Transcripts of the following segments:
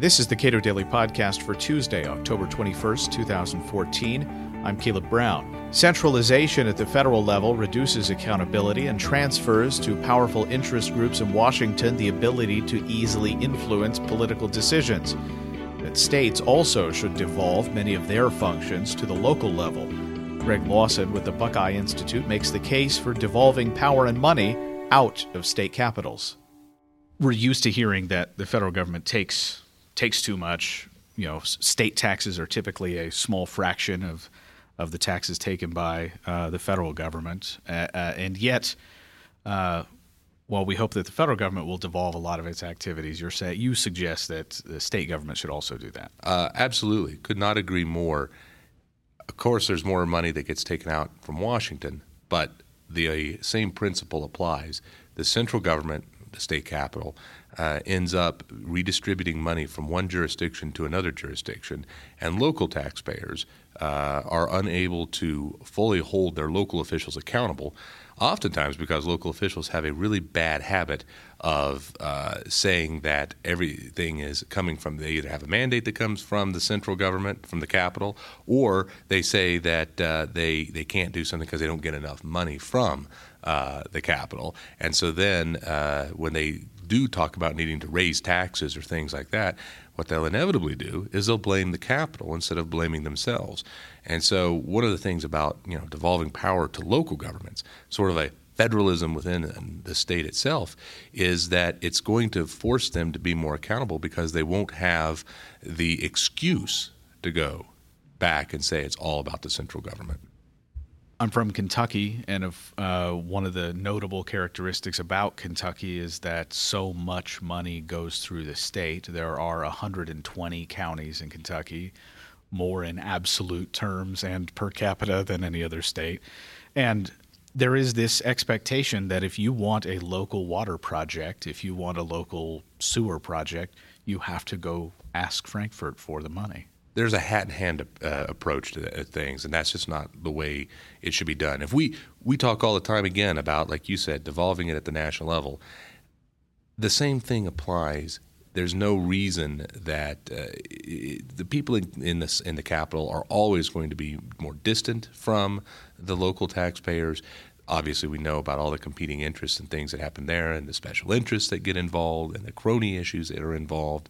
This is the Cato Daily Podcast for Tuesday, October 21st, 2014. I'm Caleb Brown. Centralization at the federal level reduces accountability and transfers to powerful interest groups in Washington the ability to easily influence political decisions. That states also should devolve many of their functions to the local level. Greg Lawson with the Buckeye Institute makes the case for devolving power and money out of state capitals. We're used to hearing that the federal government takes takes too much. You know, state taxes are typically a small fraction of of the taxes taken by uh, the federal government, uh, and yet, uh, while we hope that the federal government will devolve a lot of its activities, you're say, you suggest that the state government should also do that. Uh, absolutely, could not agree more. Of course, there's more money that gets taken out from Washington, but the same principle applies. The central government, the state capital, uh, ends up redistributing money from one jurisdiction to another jurisdiction, and local taxpayers uh, are unable to fully hold their local officials accountable, oftentimes because local officials have a really bad habit of uh, saying that everything is coming from, they either have a mandate that comes from the central government, from the capital, or they say that uh, they, they can't do something because they don't get enough money from uh, the capital. And so then uh, when they do talk about needing to raise taxes or things like that, what they'll inevitably do is they'll blame the capital instead of blaming themselves. And so one of the things about you know devolving power to local governments, sort of a federalism within the state itself, is that it's going to force them to be more accountable because they won't have the excuse to go back and say it's all about the central government. I'm from Kentucky, and of, uh, one of the notable characteristics about Kentucky is that so much money goes through the state. There are 120 counties in Kentucky, more in absolute terms and per capita than any other state. And there is this expectation that if you want a local water project, if you want a local sewer project, you have to go ask Frankfort for the money there's a hat in hand uh, approach to things, and that's just not the way it should be done. If we we talk all the time again about, like you said, devolving it at the national level, the same thing applies. There's no reason that uh, the people in, in this in the capital are always going to be more distant from the local taxpayers. Obviously, we know about all the competing interests and things that happen there, and the special interests that get involved, and the crony issues that are involved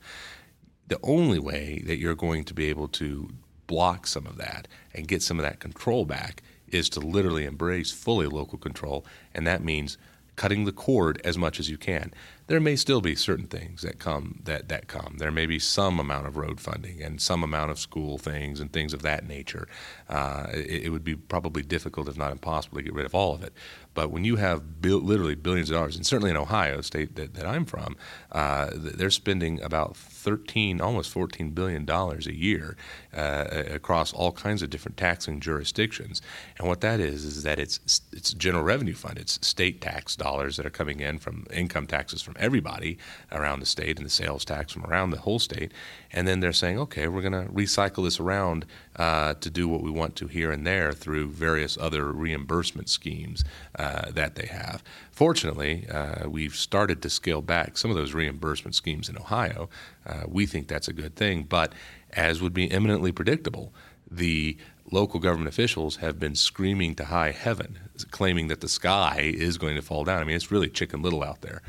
the only way that you're going to be able to block some of that and get some of that control back is to literally embrace fully local control, and that means cutting the cord as much as you can. There may still be certain things that come that that come. There may be some amount of road funding and some amount of school things and things of that nature. Uh, it, it, would be probably difficult, if not impossible, to get rid of all of it. But when you have bil- literally billions of dollars, and certainly in Ohio, state that, that I'm from, uh, they're spending about 13, almost 14 billion dollars a year uh, across all kinds of different taxing jurisdictions. And what that is is that it's it's general revenue fund. It's state tax dollars that are coming in from income taxes from everybody around the state and the sales tax from around the whole state. And then they're saying, okay, we're going to recycle this around uh, to do what we want to here and there through various other reimbursement schemes uh, that they have. Fortunately, uh, we've started to scale back some of those reimbursement schemes in Ohio. Uh, we think that's a good thing, but as would be eminently predictable, the local government officials have been screaming to high heaven, claiming that the sky is going to fall down. I mean, it's really chicken little out there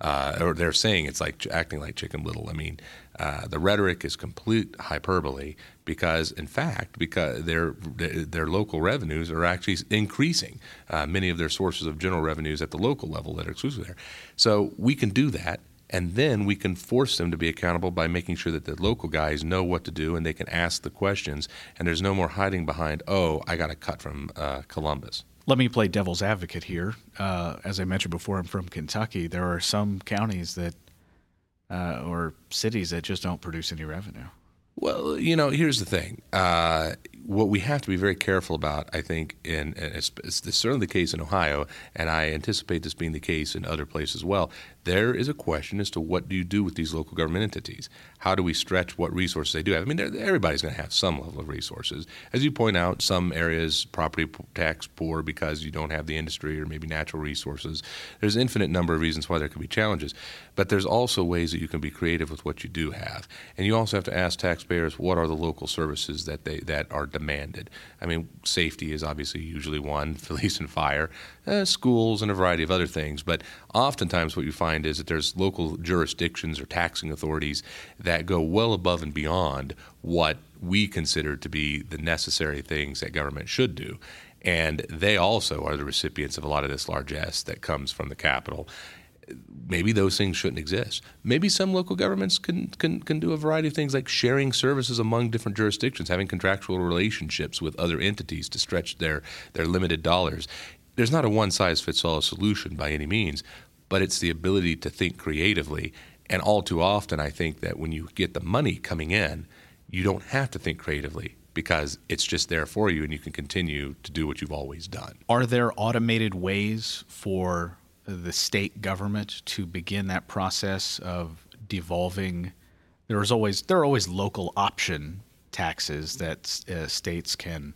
uh, or they're saying it's like acting like Chicken Little. I mean, uh, the rhetoric is complete hyperbole because, in fact, because their their local revenues are actually increasing. Uh, many of their sources of general revenues at the local level that are exclusive there. So we can do that. And then we can force them to be accountable by making sure that the local guys know what to do and they can ask the questions. And there's no more hiding behind, oh, I got a cut from uh, Columbus let me play devil's advocate here. Uh, as I mentioned before, I'm from Kentucky. There are some counties that uh, or cities that just don't produce any revenue. Well, you know, here's the thing. Uh, what we have to be very careful about, I think, and it's, it's certainly the case in Ohio, and I anticipate this being the case in other places as well. there is a question as to what do you do with these local government entities? How do we stretch what resources they do have? I mean, everybody's going to have some level of resources. As you point out, some areas property tax poor because you don't have the industry or maybe natural resources. There's an infinite number of reasons why there could be challenges, but there's also ways that you can be creative with what you do have. And you also have to ask taxpayers what are the local services that they that are demanded. I mean, safety is obviously usually one, police and fire, uh, schools, and a variety of other things. But oftentimes, what you find is that there's local jurisdictions or taxing authorities that go well above and beyond what we consider to be the necessary things that government should do. And they also are the recipients of a lot of this largesse that comes from the capital. Maybe those things shouldn't exist. Maybe some local governments can, can, can do a variety of things like sharing services among different jurisdictions, having contractual relationships with other entities to stretch their, their limited dollars there's not a one size fits all solution by any means, but it's the ability to think creatively. And all too often, I think that when you get the money coming in, you don't have to think creatively because it's just there for you and you can continue to do what you've always done. Are there automated ways for the state government to begin that process of devolving? There's always there are always local option taxes that uh, states can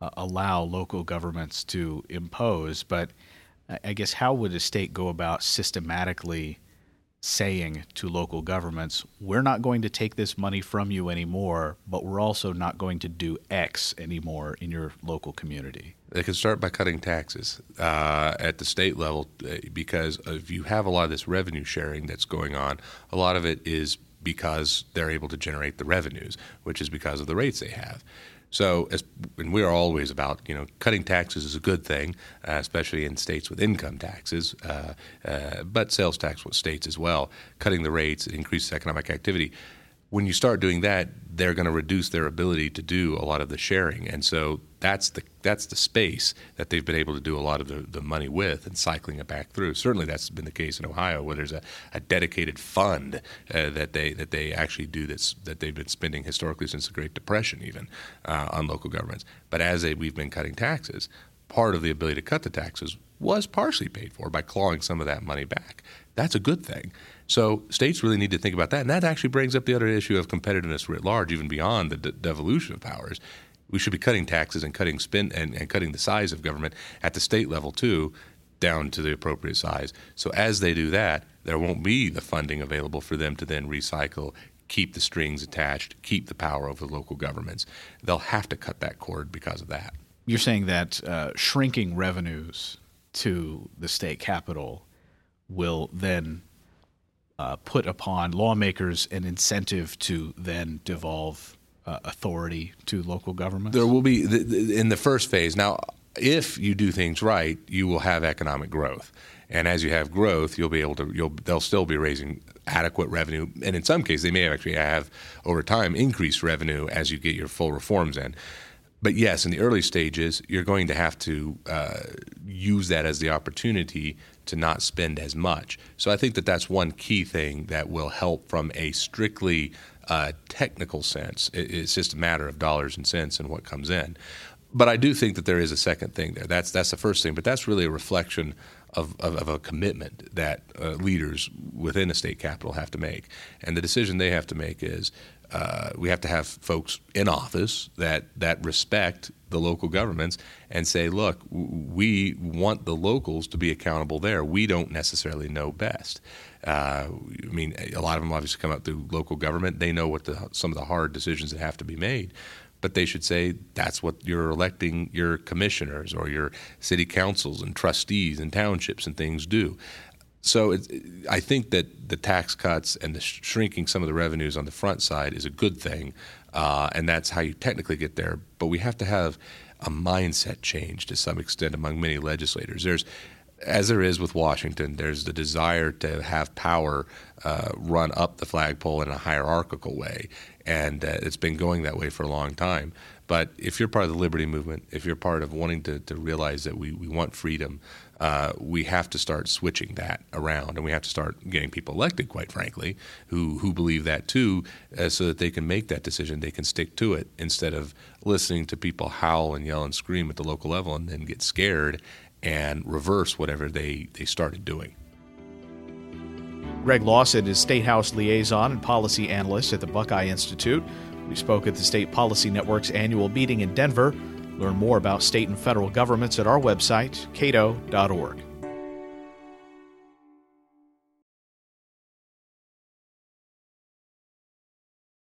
uh, allow local governments to impose, but I guess how would a state go about systematically saying to local governments, we're not going to take this money from you anymore, but we're also not going to do X anymore in your local community? They can start by cutting taxes uh, at the state level uh, because if you have a lot of this revenue sharing that's going on, a lot of it is because they're able to generate the revenues, which is because of the rates they have. So, as, and we are always about, you know, cutting taxes is a good thing, uh, especially in states with income taxes, uh, uh, but sales tax with states as well. Cutting the rates increases economic activity when you start doing that, they're going to reduce their ability to do a lot of the sharing, and so that's the that's the space that they've been able to do a lot of the, the money with and cycling it back through. Certainly, that's been the case in Ohio, where there's a, a dedicated fund uh, that they that they actually do that's that they've been spending historically since the Great Depression, even uh, on local governments. But as they, we've been cutting taxes, part of the ability to cut the taxes was partially paid for by clawing some of that money back. That's a good thing. So states really need to think about that. And that actually brings up the other issue of competitiveness writ large, even beyond the de- devolution of powers. We should be cutting taxes and cutting spend and, and cutting the size of government at the state level too, down to the appropriate size. So as they do that, there won't be the funding available for them to then recycle, keep the strings attached, keep the power over the local governments. They'll have to cut that cord because of that. You're saying that uh, shrinking revenues to the state capital will then uh, put upon lawmakers an incentive to then devolve uh, authority to local governments? There will be the, the, in the first phase. Now, if you do things right, you will have economic growth, and as you have growth, you'll be able to. You'll they'll still be raising adequate revenue, and in some cases, they may actually have over time increased revenue as you get your full reforms in but yes, in the early stages, you're going to have to uh, use that as the opportunity to not spend as much. So I think that that's one key thing that will help from a strictly uh, technical sense. It's just a matter of dollars and cents and what comes in. But I do think that there is a second thing there. That's that's the first thing. But that's really a reflection of, of, of a commitment that uh, leaders within a state capital have to make. And the decision they have to make is uh, we have to have folks in office that that respect the local governments and say, look, we want the locals to be accountable there. We don't necessarily know best. Uh, I mean, a lot of them obviously come up through local government. They know what the, some of the hard decisions that have to be made. But they should say that's what you're electing your commissioners or your city councils and trustees and townships and things do. So it, I think that the tax cuts and the shrinking some of the revenues on the front side is a good thing, uh, and that's how you technically get there. But we have to have a mindset change to some extent among many legislators. There's as there is with Washington, there's the desire to have power uh, run up the flagpole in a hierarchical way, and uh, it's been going that way for a long time. But if you're part of the liberty movement, if you're part of wanting to, to realize that we, we want freedom, uh, we have to start switching that around, and we have to start getting people elected, quite frankly, who who believe that too, uh, so that they can make that decision, they can stick to it instead of listening to people howl and yell and scream at the local level and then get scared and reverse whatever they they started doing. Greg Lawson is State House liaison and policy analyst at the Buckeye Institute. We spoke at the State Policy Network's annual meeting in Denver. Learn more about state and federal governments at our website, cato.org.